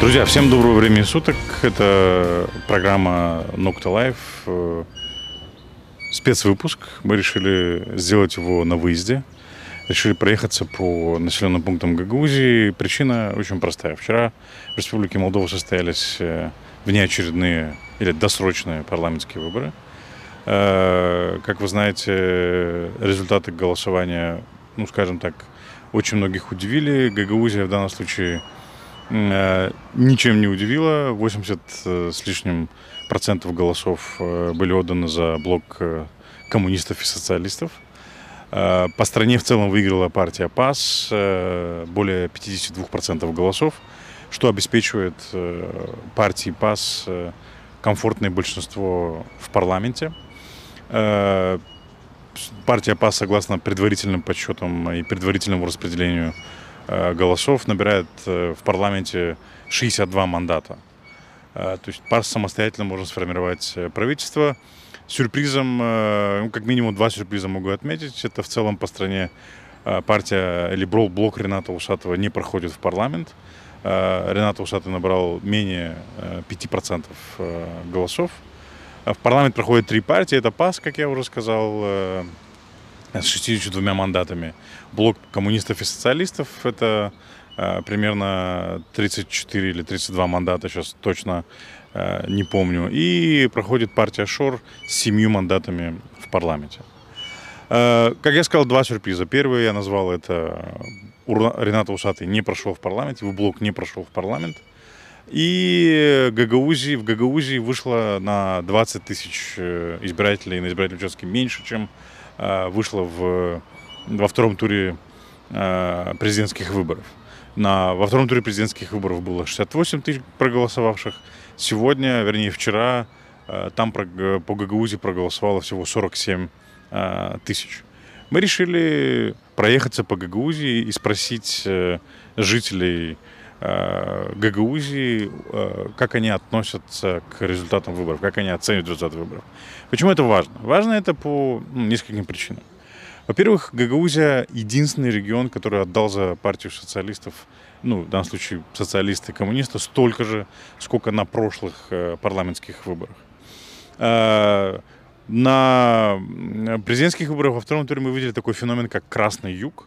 Друзья, всем доброго времени суток. Это программа Nocta Life. э, Спецвыпуск. Мы решили сделать его на выезде. Решили проехаться по населенным пунктам Гагаузии. Причина очень простая. Вчера в Республике Молдова состоялись э, внеочередные или досрочные парламентские выборы. Э, Как вы знаете, результаты голосования, ну, скажем так, очень многих удивили. Гагаузия в данном случае ничем не удивила. 80 э, с лишним процентов голосов э, были отданы за блок э, коммунистов и социалистов. Э, По стране в целом выиграла партия ПАС э, более 52% голосов, что обеспечивает э, партии ПАС э, комфортное большинство в парламенте. Э, Партия ПАС, согласно предварительным подсчетам и предварительному распределению э, голосов, набирает э, в парламенте 62 мандата. Э, То есть ПАС самостоятельно может сформировать э, правительство. Сюрпризом, э, ну, как минимум два сюрприза могу отметить. Это в целом по стране э, партия или блок Рената Усатова не проходит в парламент. Э, Ренат Усатый набрал менее э, 5% э, голосов. В парламент проходит три партии. Это ПАС, как я уже сказал, э, с 62 мандатами. Блок коммунистов и социалистов – это э, примерно 34 или 32 мандата, сейчас точно э, не помню. И проходит партия ШОР с семью мандатами в парламенте. Э, Как я сказал, два сюрприза. Первый я назвал это Рената Усатый не прошел в парламент, его блок не прошел в парламент. И Гагаузии, в Гагаузии вышло на 20 тысяч э, избирателей на избирательном участке меньше, чем э, вышло в, во втором туре э, президентских выборов. На, во втором туре президентских выборов было 68 тысяч проголосовавших. Сегодня, вернее вчера, э, там по Гагаузии проголосовало всего 47 э, тысяч. Мы решили проехаться по Гагаузии и спросить жителей Гагаузии, э, как они относятся к результатам выборов, как они оценивают результаты выборов. Почему это важно? Важно это по ну, нескольким причинам. Во-первых, Гагаузия единственный регион, который отдал за партию социалистов, ну, в данном случае социалисты и коммунисты, столько же, сколько на прошлых э, парламентских выборах. Э, на президентских выборах во втором туре мы видели такой феномен, как Красный Юг.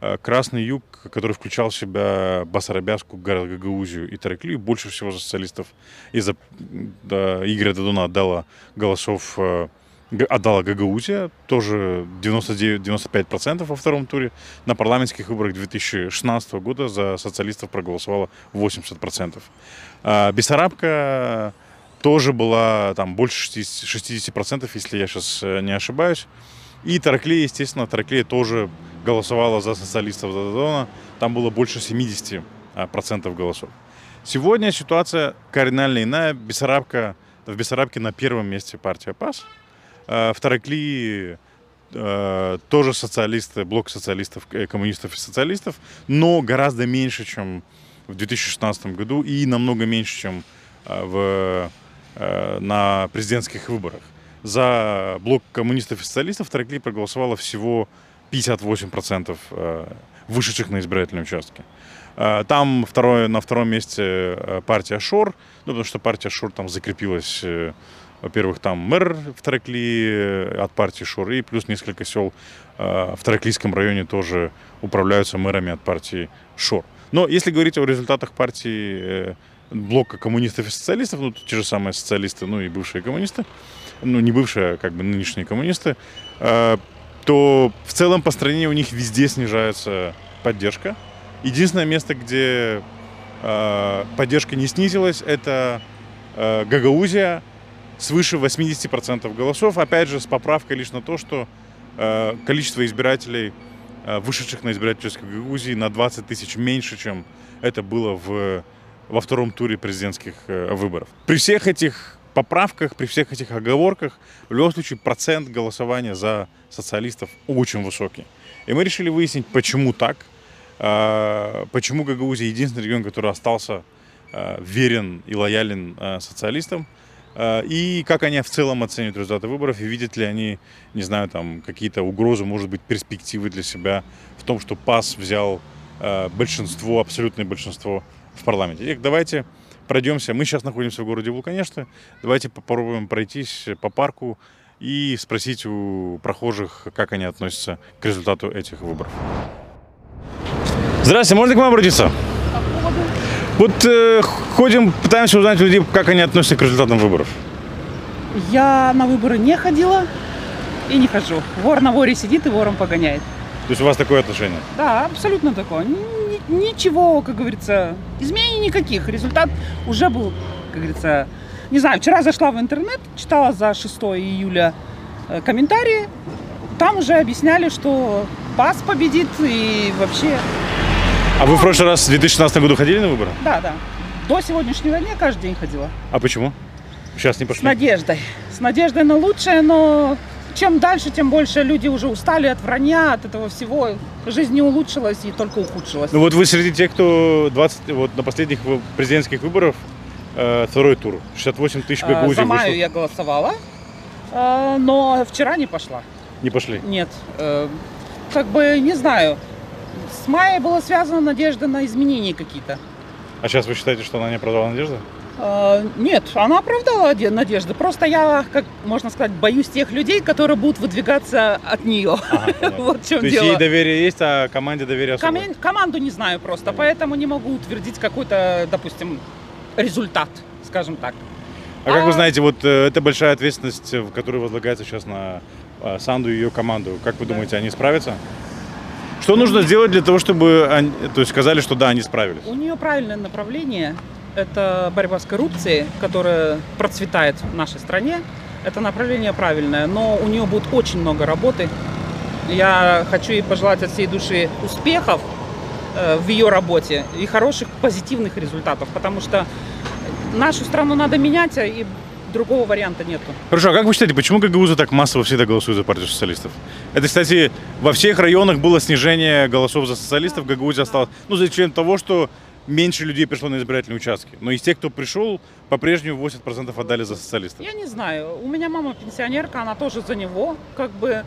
Э, Красный Юг, который включал в себя Басарабяску, Гагаузию и Тараклию, больше всего социалистов из-за да, Игоря Дадуна отдала голосов э, отдала Гагаузия, тоже 99-95% во втором туре. На парламентских выборах 2016 года за социалистов проголосовало 80%. А Бессарабка тоже была там больше 60%, 60% если я сейчас не ошибаюсь. И Тараклия, естественно, Тараклия тоже голосовала за социалистов Дадона. Там было больше 70% процентов голосов. Сегодня ситуация кардинально иная. Бессарабка, в Бессарабке на первом месте партия ПАС. Э, В Тараклии э, тоже социалисты, блок социалистов, э, коммунистов и социалистов, но гораздо меньше, чем в 2016 году и намного меньше, чем в, на президентских выборах. За блок коммунистов и социалистов в Тараклии проголосовало всего 58% э, вышедших на избирательные участки. Э, Там второе, на втором месте э, партия Шор, ну, потому что партия Шор там закрепилась во-первых, там мэр в Тараклии э, от партии Шор, и плюс несколько сел в Тараклийском районе тоже управляются мэрами от партии Шор. Но если говорить о результатах партии блока коммунистов и социалистов, ну, те же самые социалисты, ну и бывшие коммунисты, ну не бывшие, а как бы нынешние коммунисты, то в целом по стране у них везде снижается поддержка. Единственное место, где э, поддержка не снизилась, это э, Гагаузия, свыше 80% голосов. Опять же, с поправкой лишь на то, что э, количество избирателей, э, вышедших на избирательный участок Гагаузии, на 20 тысяч меньше, чем это было в, во втором туре президентских э, выборов. При всех этих поправках, при всех этих оговорках, в любом случае процент голосования за социалистов очень высокий. И мы решили выяснить, почему так, э, почему Гагаузия единственный регион, который остался э, верен и лоялен э, социалистам, И как они в целом оценивают результаты выборов, и видят ли они, не знаю, там какие-то угрозы, может быть, перспективы для себя в том, что ПАС взял большинство, абсолютное большинство в парламенте. И давайте пройдемся. Мы сейчас находимся в городе Вулканешты. Давайте попробуем пройтись по парку и спросить у прохожих, как они относятся к результату этих выборов. Здравствуйте, можно к вам обратиться? Вот э, ходим, пытаемся узнать людей, как они относятся к результатам выборов. Я на выборы не ходила и не хожу. Вор на воре сидит и вором погоняет. То есть у вас такое отношение? Да, абсолютно такое. Ни- ни- Ничего, как говорится, изменений никаких. Результат уже был, как говорится, не знаю, вчера зашла в интернет, читала за 6 июля э, комментарии. Там уже объясняли, что ПАС победит и вообще, А вы в прошлый раз в 2016 году ходили на выборы? да, да. До сегодняшнего дня каждый день ходила. А почему? Сейчас не С пошли. надеждой. С надеждой на лучшее, но чем дальше, тем больше люди уже устали от вранья, от этого всего. Жизнь не улучшилась и только ухудшилась. Ну вот вы среди тех, кто 20, вот на последних президентских выборах э, второй тур. 68 тысяч А, гагаузин За Маю я голосовала, а, но вчера не пошла. Не пошли. Нет. Э, Как бы, не знаю. С Майей была связана надежда на изменения какие-то. А сейчас вы считаете, что она не оправдала надежды? А, Нет, она оправдала надежды. Просто я, как можно сказать, боюсь тех людей, которые будут выдвигаться от нее. Ага, понятно. Вот в чем То есть дело. ей доверие есть, а команде доверие особо. Комен- команду не знаю просто, поэтому не могу утвердить какой-то, допустим, результат, скажем так. А как вы А- знаете, вот э, это большая ответственность, которая возлагается сейчас на э, Санду и ее команду. Как вы думаете, они справятся? Что нужно сделать для того, чтобы они, то есть сказали, что да, они справились? У нее правильное направление. Это борьба с коррупцией, которая процветает в нашей стране. Это направление правильное, но у нее будет очень много работы. Я хочу ей пожелать от всей души успехов э, в ее работе и хороших позитивных результатов, потому что нашу страну надо менять, а и другого варианта нету. Хорошо, а как вы считаете, почему гагаузы так массово всегда голосуют за партию социалистов? Это, кстати, во всех районах было снижение голосов за социалистов, в Гагаузии осталось, ну, за исключением того, что меньше людей пришло на избирательные участки. Но из тех, кто пришел, по-прежнему 80% отдали за социалистов. Я не знаю. У меня мама пенсионерка, она тоже за него. Как бы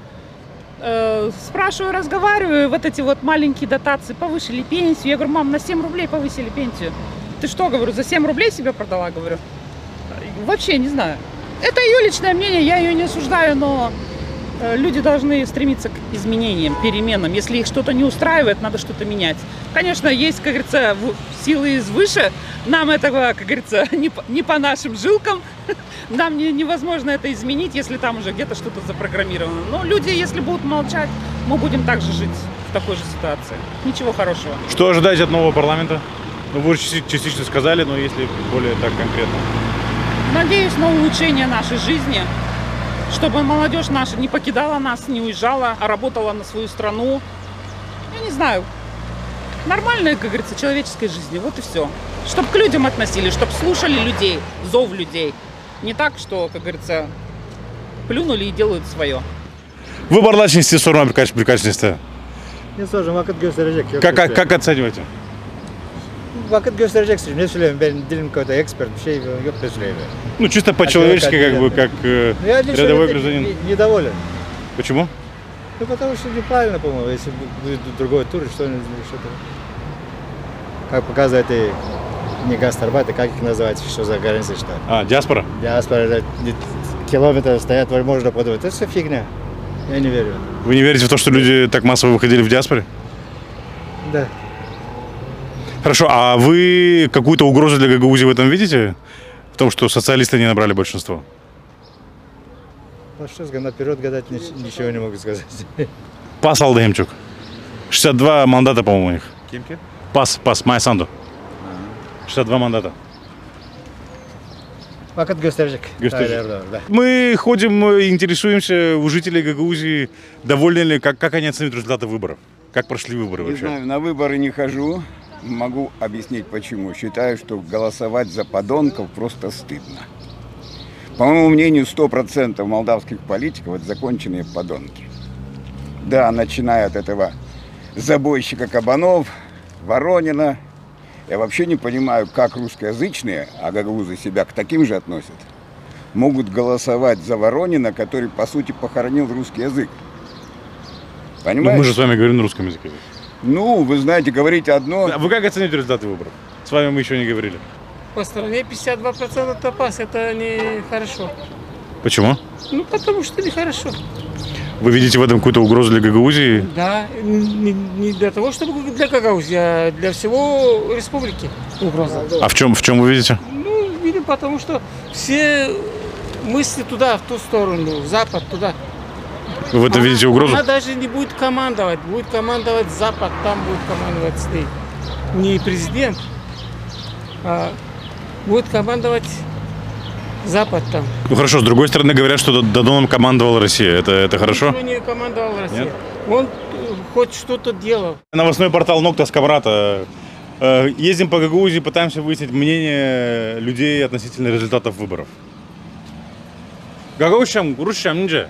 э, спрашиваю, разговариваю, вот эти вот маленькие дотации повысили пенсию. Я говорю, мам, на 7 рублей повысили пенсию. Ты что, говорю, за 7 рублей себя продала, говорю. Вообще не знаю. Это ее личное мнение, я ее не осуждаю, но люди должны стремиться к изменениям, переменам. Если их что-то не устраивает, надо что-то менять. Конечно, есть, как говорится, силы извыше. Нам этого, как говорится, не по, не по нашим жилкам. Нам не- невозможно это изменить, если там уже где-то что-то запрограммировано. Но люди, если будут молчать, мы будем также жить в такой же ситуации. Ничего хорошего. Что ожидать от нового парламента? Ну, вы уже части- частично сказали, но если более так конкретно. Надеюсь на улучшение нашей жизни, чтобы молодежь наша не покидала нас, не уезжала, а работала на свою страну. Я не знаю, нормальной, как говорится, человеческой жизни. Вот и все. Чтобы к людям относились, чтобы слушали людей, зов людей. Не так, что, как говорится, плюнули и делают свое. Liste. Ne soracağım vakit gösterecek. Yok Как, как, как оцениваете? Vakit gösterecek şimdi. Ne söyleyeyim ben dilim kadar expert bir şey yok ne söyleyeyim. Ну, чисто по-человечески, как бы, как э, Ну, я лично рядовой это гражданин. не- недоволен. Почему? Ну потому что неправильно, по-моему, если бу- будет другой тур, что они что-то. Как показывает и не гастарбайты, как их называть, что за граница что? А, диаспора? Диаспора, это не- километры стоят, можно подумать. Это все фигня. Я не верю. Вы не верите в то, что люди так массово выходили в диаспоре? Да. Хорошо, а вы какую-то угрозу для Гагаузии в этом видите? В том, что социалисты не набрали большинство? Ну что, наперед гадать нич- ничего не могу сказать. Пас Алдемчук. 62 мандата, по-моему, у них. Ким-ким? Пас, пас, Майя Санду. 62 мандата. Vakit gösterecek. Gösterecek. Да. Мы ходим, интересуемся у жителей Гагаузии, довольны ли, как, как они оценивают результаты выборов? Как прошли выборы Не вообще? знаю, на выборы не хожу. Могу объяснить почему. Считаю, что голосовать за подонков просто стыдно. По моему мнению, 100% молдавских политиков это законченные подонки. Да, начиная от этого забойщика кабанов, Воронина. Я вообще не понимаю, как русскоязычные, а гагаузы себя к таким же относят, могут голосовать за Воронина, который, по сути, похоронил русский язык. Ну, Понимаете? мы же с вами говорим на русском языке. Ну, вы знаете, говорить одно, А Вы как оцените результаты выборов? С вами мы еще не говорили. По стране 52% топаз, это нехорошо. Почему? Ну, потому что нехорошо. Вы видите в этом какую-то угрозу для Гагаузии? Да, не, не для того, чтобы для Гагаузии, а для всего республики угроза. А в чем, в чем вы видите? Ну, видим, потому что все мысли туда, в ту сторону, в запад, туда. Вы в этом видите угрозу? Она даже не будет командовать, будет командовать Запад, там будет командовать стоит. Не президент, а будет командовать Запад там. Ну хорошо, с другой стороны говорят, что Додоном командовала Россия. Это, это хорошо? Ничего не командовал Россия. Нет? Он э, хоть что-то делал. Новостной портал Нокта Скаврата. Э, Ездим по Гагаузии, пытаемся выяснить мнение людей относительно результатов выборов. Гагаузчам, Русчам, нинже?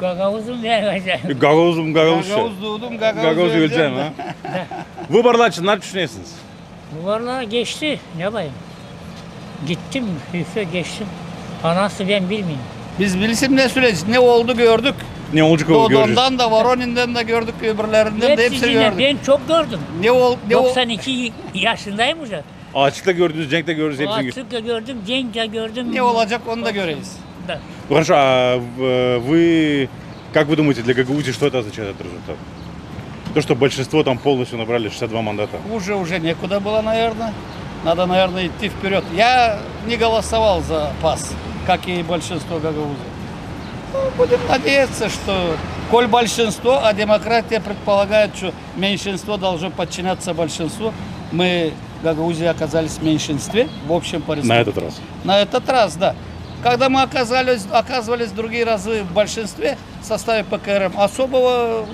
Gagavuzum vermeyeceğim. Gagavuzum, gagavuz. Şey. Gagavuz doğdum, gagavuz, gagavuz öleceğim. ha. Bu barlar için ne düşünüyorsunuz? Bu barlar geçti. Ne bayım? Gittim, hüfe geçtim. Anası ben bilmiyorum. Biz bilsin ne süreç, ne oldu gördük. Ne olacak o göreceğiz. Dodon'dan da Varoni'nden de gördük, öbürlerinden Hepsi de hepsini yine, gördük. Ben çok gördüm. Ne ol, ne 92 yaşındayım hocam. Açıkta gördünüz, Cenk'te gördünüz hepsini. Açıkta gördüm, Cenk'te gördüm. Ne olacak onu da göreyiz. Да. Ну хорошо, а вы, как вы думаете, для Гагаузии что это означает этот результат? То, что большинство там полностью набрали 62 мандата. Уже уже некуда было, наверное. Надо, наверное, идти вперед. Я не голосовал за ПАС, как и большинство гагаузов. Ну, будем надеяться, что коль большинство, а демократия предполагает, что меньшинство должно подчиняться большинству, мы, Гагаузии, оказались в меньшинстве в общем по На республике. этот раз. На этот раз, да. Когда мы оказались, оказывались другие разы в большинстве в составе ПКРМ, особого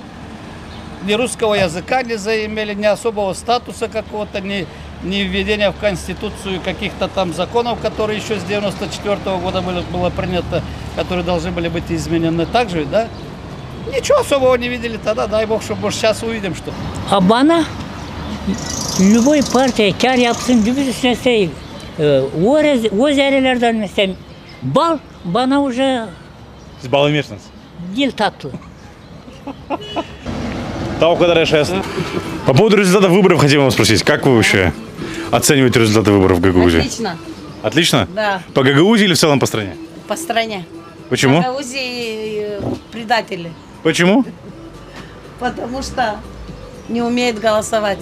ни русского языка не заимели, ни особого статуса какого-то, ни, ни введения в Конституцию каких-то там законов, которые еще с 94 года были, было принято, которые должны были быть изменены. Так же, да? Ничего особого не видели тогда, дай бог, чтобы может, сейчас увидим что. Bana любой partiye kar yapsın gibi düşünseyim. O, o mesela bal bana уже Siz bağlamıyorsunuz. dil tatlı. Того, когда решается. По поводу результатов выборов хотим вас спросить. Как вы вообще оцениваете результаты выборов в Гагаузии? Отлично, Отлично? да, По Гагаузии или в целом по стране? по стране. Почему? Гагаузии э, предатели, Почему? потому что не умеют голосовать.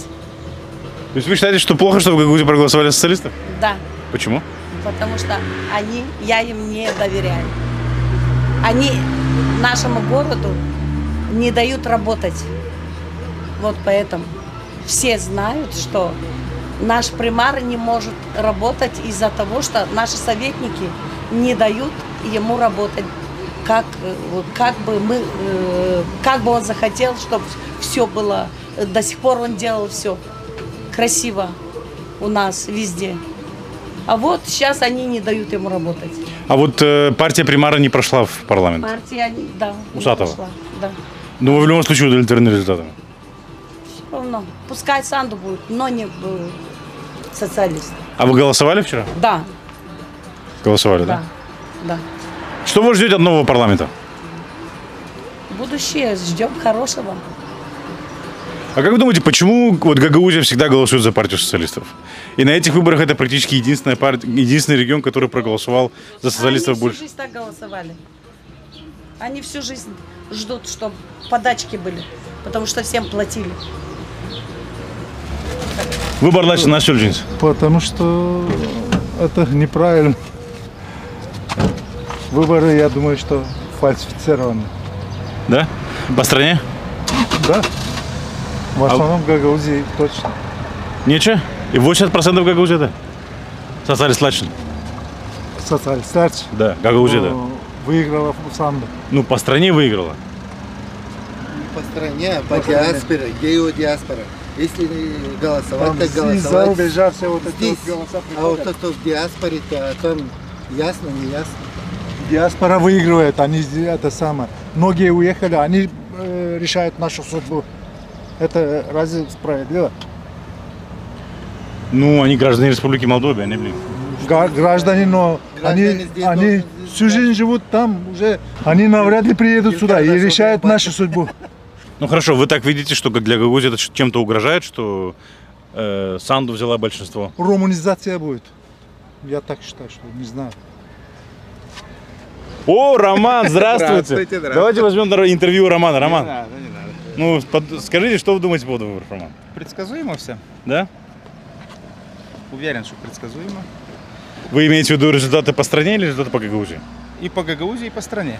То есть вы считаете, что плохо, что в Гагаузии проголосовали социалистов? Да, Почему? Потому что они, я им не доверяю. Они нашему городу не дают работать. Вот поэтому все знают, что наш примар не может работать из-за того, что наши советники не дают ему работать как, как бы мы, э, как бы он захотел, чтобы все было. До сих пор он делал все красиво у нас везде. А вот сейчас они не дают ему работать. А вот э, партия Примара не прошла в парламент. Партия, да. не прошла, Да. Но вы в любом случае удовлетворены результатами. Всё равно. Пускай Санду будет, но не э, социалист. А вы голосовали вчера? Да, Голосовали, да, да? да. Что вы ждете от нового парламента? Будущее ждем хорошего. А как вы думаете, почему вот Гагаузия всегда голосует за партию социалистов? И на этих выборах это практически единственная партия, единственный регион, который проголосовал за социалистов Они больше. всю жизнь так голосовали. Они всю жизнь ждут, чтобы подачки были, потому что всем платили. Выбор начал на Сюльджинс. Потому что это неправильно. Выборы, я думаю, что фальсифицированы. Да? По стране? Да? В основном Гагаузии точно. Ничего? И 80% Гагаузия, да? Социалист Лачин. Социалистарч Да, Гагаузия, да. выиграла сам. Ну, по стране выиграла. по стране, по диаспоре, геодиаспора. Если голосовать, Там так голосовать рубежа все вот эти здесь. вот голоса А вот приходят. это в диаспоре, то там ясно, не ясно. Диаспора выигрывает, они это самое. Многие уехали, они э, решают нашу судьбу. Это разве справедливо? Ну, они граждане Республики Молдова, они, блин. Граждане, но Граждане они, они всю жизнь живут там уже. Они навряд ли приедут сюда и решают нашу судьбу. Ну, хорошо, вы так видите, что для Гагаузии это чем-то угрожает, что Э, Санду взяла большинство. Румынизация будет. Я так считаю, что не знаю. О, Роман, здравствуйте. Здравствуйте, здравствуйте. Давайте возьмем интервью у Романа. Роман, Не надо, не надо. Ну под- скажите, что вы думаете по поводу выборов, Роман? Предсказуемо все. Да? Уверен, что предсказуемо. Вы имеете в виду результаты по стране или результаты по Гагаузии? И по Гагаузии, и по стране.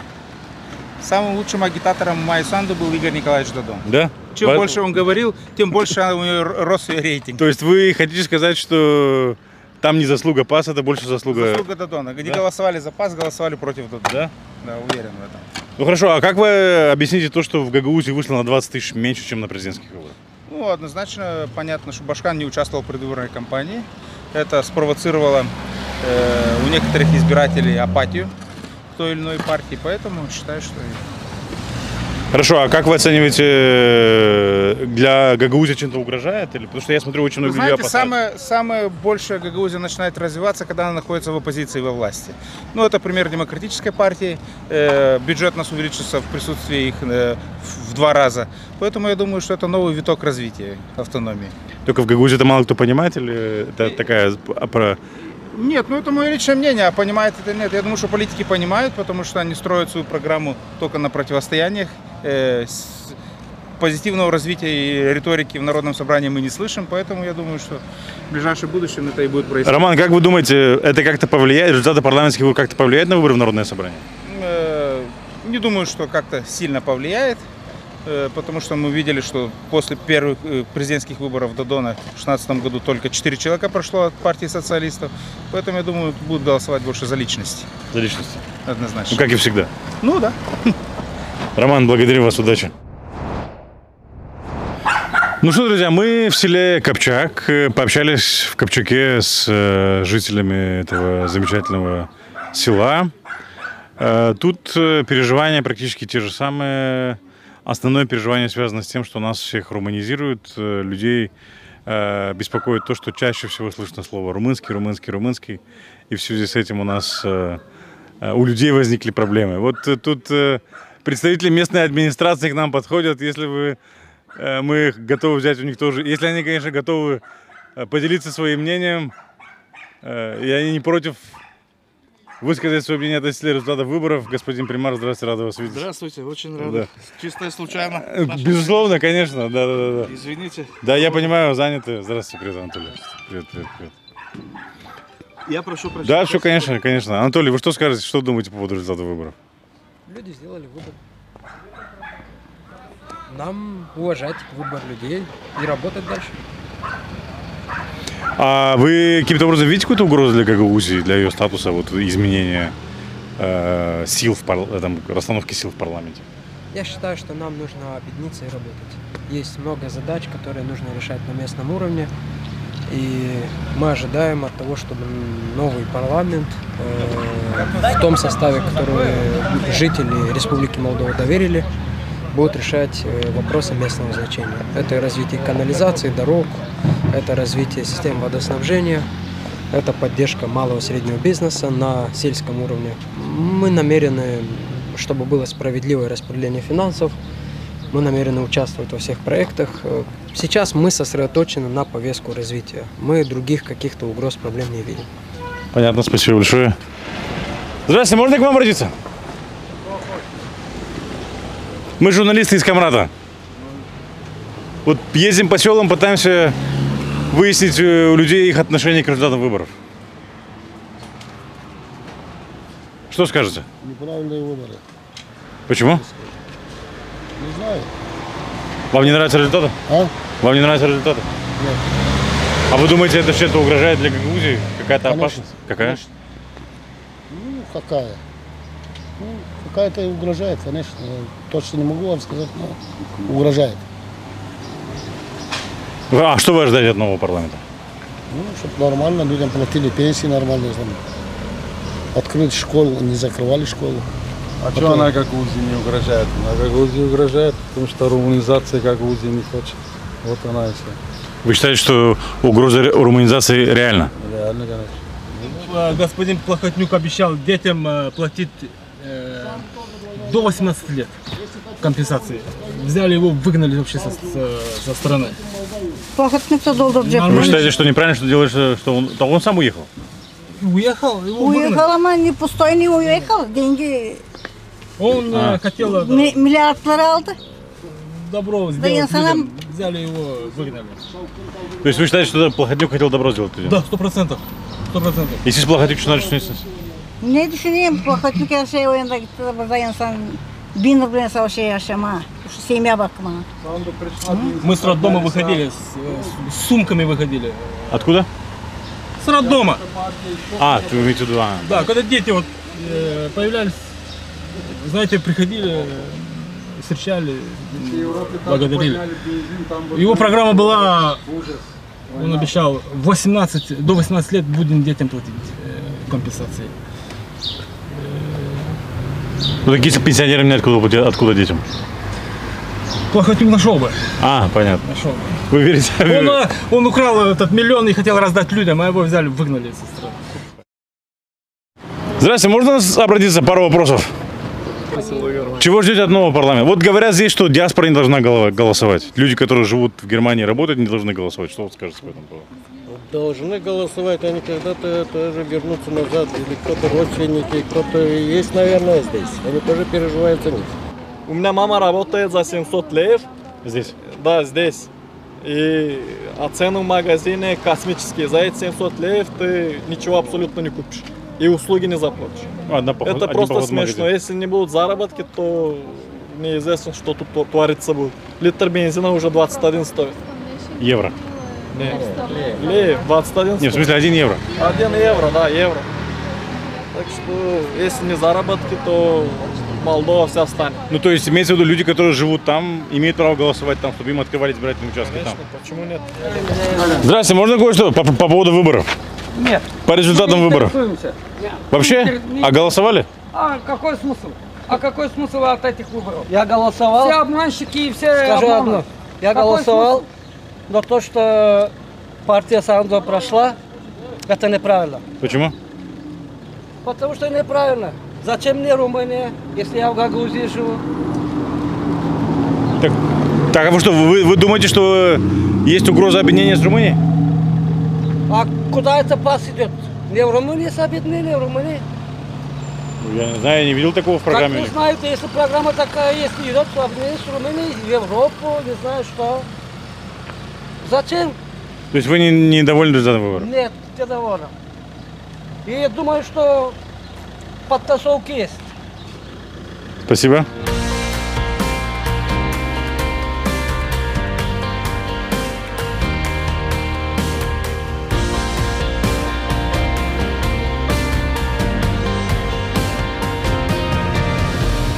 Самым лучшим агитатором Майи Санду был Игорь Николаевич Додон. Да? Чем Во- больше он говорил, тем больше у него рос ее рейтинг. То есть вы хотите сказать, что там не заслуга ПАС, это больше заслуга... Заслуга Додона. Где Да? голосовали за ПАС, голосовали против Додона. Да? Да, уверен в этом. Ну хорошо, а как вы объясните то, что в Гагаузии вышло на 20 тысяч меньше, чем на президентских выборах? Ну, однозначно понятно, что Башкан не участвовал в предвыборной кампании. Это спровоцировало э, у некоторых избирателей апатию той или иной партии, поэтому считаю, что Хорошо, а как вы оцениваете, э, для Гагаузии чем-то угрожает? Или... Потому что я смотрю, очень Вы многие людей знаете, самое, самое большее Гагаузия начинает развиваться, когда она находится в оппозиции во власти. Ну, это пример демократической партии. Э, бюджет у нас увеличится в присутствии их э, в два раза. Поэтому я думаю, что это новый виток развития автономии. Только в Гагаузии это мало кто понимает, или это такая а, про... Нет, ну это мое личное мнение, а понимает это нет. Я думаю, что политики понимают, потому что они строят свою программу только на противостояниях. Э, с- позитивного развития и риторики в Народном собрании мы не слышим, поэтому я думаю, что в ближайшем будущем это и будет происходить. Роман, как вы думаете, это как-то повлияет, результаты парламентских выборов как-то повлияют на выборы в Народное собрание? Э, Не думаю, что как-то сильно повлияет, потому что мы видели, что после первых э, президентских выборов Додона в 2016 году только 4 человека прошло от партии социалистов, поэтому я думаю, будут голосовать больше за личности, За личности. однозначно. Ну, как и всегда. Ну да. Роман, благодарю вас, удачи. Ну что, друзья, мы в селе Копчак э, пообщались в Копчаке с э, жителями этого замечательного села. Э, Тут э, переживания практически те же самые. Основное переживание связано с тем, что нас всех руманизируют, э, людей э, беспокоит то, что чаще всего слышно слово румынский, румынский, румынский. И в связи с этим у нас э, у людей возникли проблемы. Вот тут представители местной администрации к нам подходят, если вы, мы готовы взять у них тоже, если они, конечно, готовы поделиться своим мнением, и они не против высказать свое мнение относительно результатов выборов. Господин Примар, здравствуйте, рада вас видеть. Здравствуйте, очень Да. рад. Чисто и случайно. Э, Безусловно, конечно, да, да, да, да. Извините. Да, я понимаю, заняты. Здравствуйте, привет, Анатолий. Привет, привет, привет. Я прошу прощения. Да, все, конечно, конечно. Анатолий, вы что скажете, что думаете по поводу результатов выборов? Люди сделали выбор. Нам уважать выбор людей и работать дальше. А вы каким-то образом видите какую-то угрозу для Гагаузии, для ее статуса, вот изменения э, сил в э, там, расстановки сил в парламенте? Я считаю, что нам нужно объединиться и работать. Есть много задач, которые нужно решать на местном уровне. И мы ожидаем от того, чтобы новый парламент э, в том составе, который жители Республики Молдова доверили, будут решать э, вопросы местного значения. Это развитие канализации, дорог, это развитие систем водоснабжения, это поддержка малого и среднего бизнеса на сельском уровне. Мы намерены, чтобы было справедливое распределение финансов, мы намерены участвовать во всех проектах. Э, Сейчас мы сосредоточены на повестку развития. Мы других каких-то угроз, проблем не видим. Понятно, спасибо большое. Здравствуйте, можно к вам обратиться? Мы журналисты из Камрата. Вот ездим по селам, пытаемся выяснить э, у людей их отношение к результатам выборов. Что скажете? Неправильные выборы. Почему? Не знаю. Вам не нравятся результаты? А? Вам не нравятся результаты? Нет. А вы думаете, это что-то угрожает для Гагаузии? Какая-то опасность? Какая? Конечно. Ну, какая? Ну, какая-то и угрожает, конечно. Я точно не могу вам сказать, но угрожает. А что вы ожидаете от нового парламента? Ну, чтобы нормально людям платили пенсии нормальные, там, открыть школу, не закрывали школу. А что она Гагаузии не угрожает? Она Гагаузии угрожает, потому что румынизация Гагаузии не хочет. Вот она и все. Вы считаете, что угроза румынизации реальна? Реально, конечно. Э, Господин Плохотнюк обещал детям э, платить э, до 18 лет компенсации. взяли его, выгнали вообще со, со- со страны. Плохотникто долдырып Вы считаете, что неправильно, что делаешь, что он, то он сам уехал? Уехал, его. Уехал, ама не пустой не уехал. Деньги Он А. э, хотел это, ми- миллиардları aldı. добро Да сделать я сам- людям. Взяли его, выгнали. То есть вы считаете, что Плохотнюк хотел добро сделать людям? Да, сто процентов. Сто процентов. Если Плохотнюк, что значит, что есть? Ne düşüneyim? Plakatlık her şey o yanda gitti de burada insan bin rublen savaşı yaşama. Şu семья bakma. Мы с роддома выходили, с, э, с сумками выходили. Откуда? С роддома. А, ты имеете в виду, а. Да, когда дети вот э, появлялись, знаете, приходили, встречали, благодарили. Его программа была, он обещал, 18, до 18 лет будем детям платить э, компенсации. Ну так если пенсионерам нет откуда, откуда детям? Плохотнюк нашел бы. А, понятно. Нашел. Вы верите? Он, э, он украл этот миллион и хотел раздать людям, а его взяли, выгнали со страны. Здравствуйте, можно обратиться? Пару вопросов. Чего ждете от нового парламента? Вот говорят здесь, что диаспора не должна голосовать. Люди, которые живут в Германии и работают, не должны голосовать. Что вы скажете по этому поводу? Должны голосовать, они когда-то тоже вернутся назад, или кто-то родственники, кто-то есть, наверное, здесь. Они тоже переживают за них. У меня мама работает за 700 лев. Здесь? Да, здесь. И а цены в магазине космические. За эти 700 лев ты ничего абсолютно не купишь. И услуги не заплатишь. Одна поход- Это один просто смешно. магазин. Если не будут заработки, то неизвестно, что тут тво- творится будет. Литр бензина уже 21 стоит. Евро. Не, лев, 21 Не, в смысле, один евро. 1 евро, да, евро. Так что, если не заработки, то Молдова вся встанет. Ну, то есть, имеется в виду, люди, которые живут там, имеют право голосовать там, чтобы им открывали избирательные участки там. Почему нет? Здравствуйте, можно кое-что по, по поводу выборов? Нет. По результатам выборов? Вообще? Не- А голосовали? А какой смысл? А какой смысл от этих выборов? Я голосовал. Все обманщики и все Скажу обманут. одно. Я Какой голосовал, смысл? но то, что партия Сандо прошла, это неправильно. Почему? Потому что неправильно. Зачем мне Румыния, если я в Гагаузии живу? Так, так а вы что, вы, вы думаете, что есть угроза объединения с Румынией? А куда это пас идет? Не в Румынии с объединением, в Румынии. Ну, Я не знаю, я не видел такого в программе. Как вы знаете, если программа такая есть, идет в объединение с Румынией, в Европу, не знаю что. Зачем? То есть вы не, не довольны выборов? Нет, недоволен. И я думаю, что подтасовки есть. Спасибо.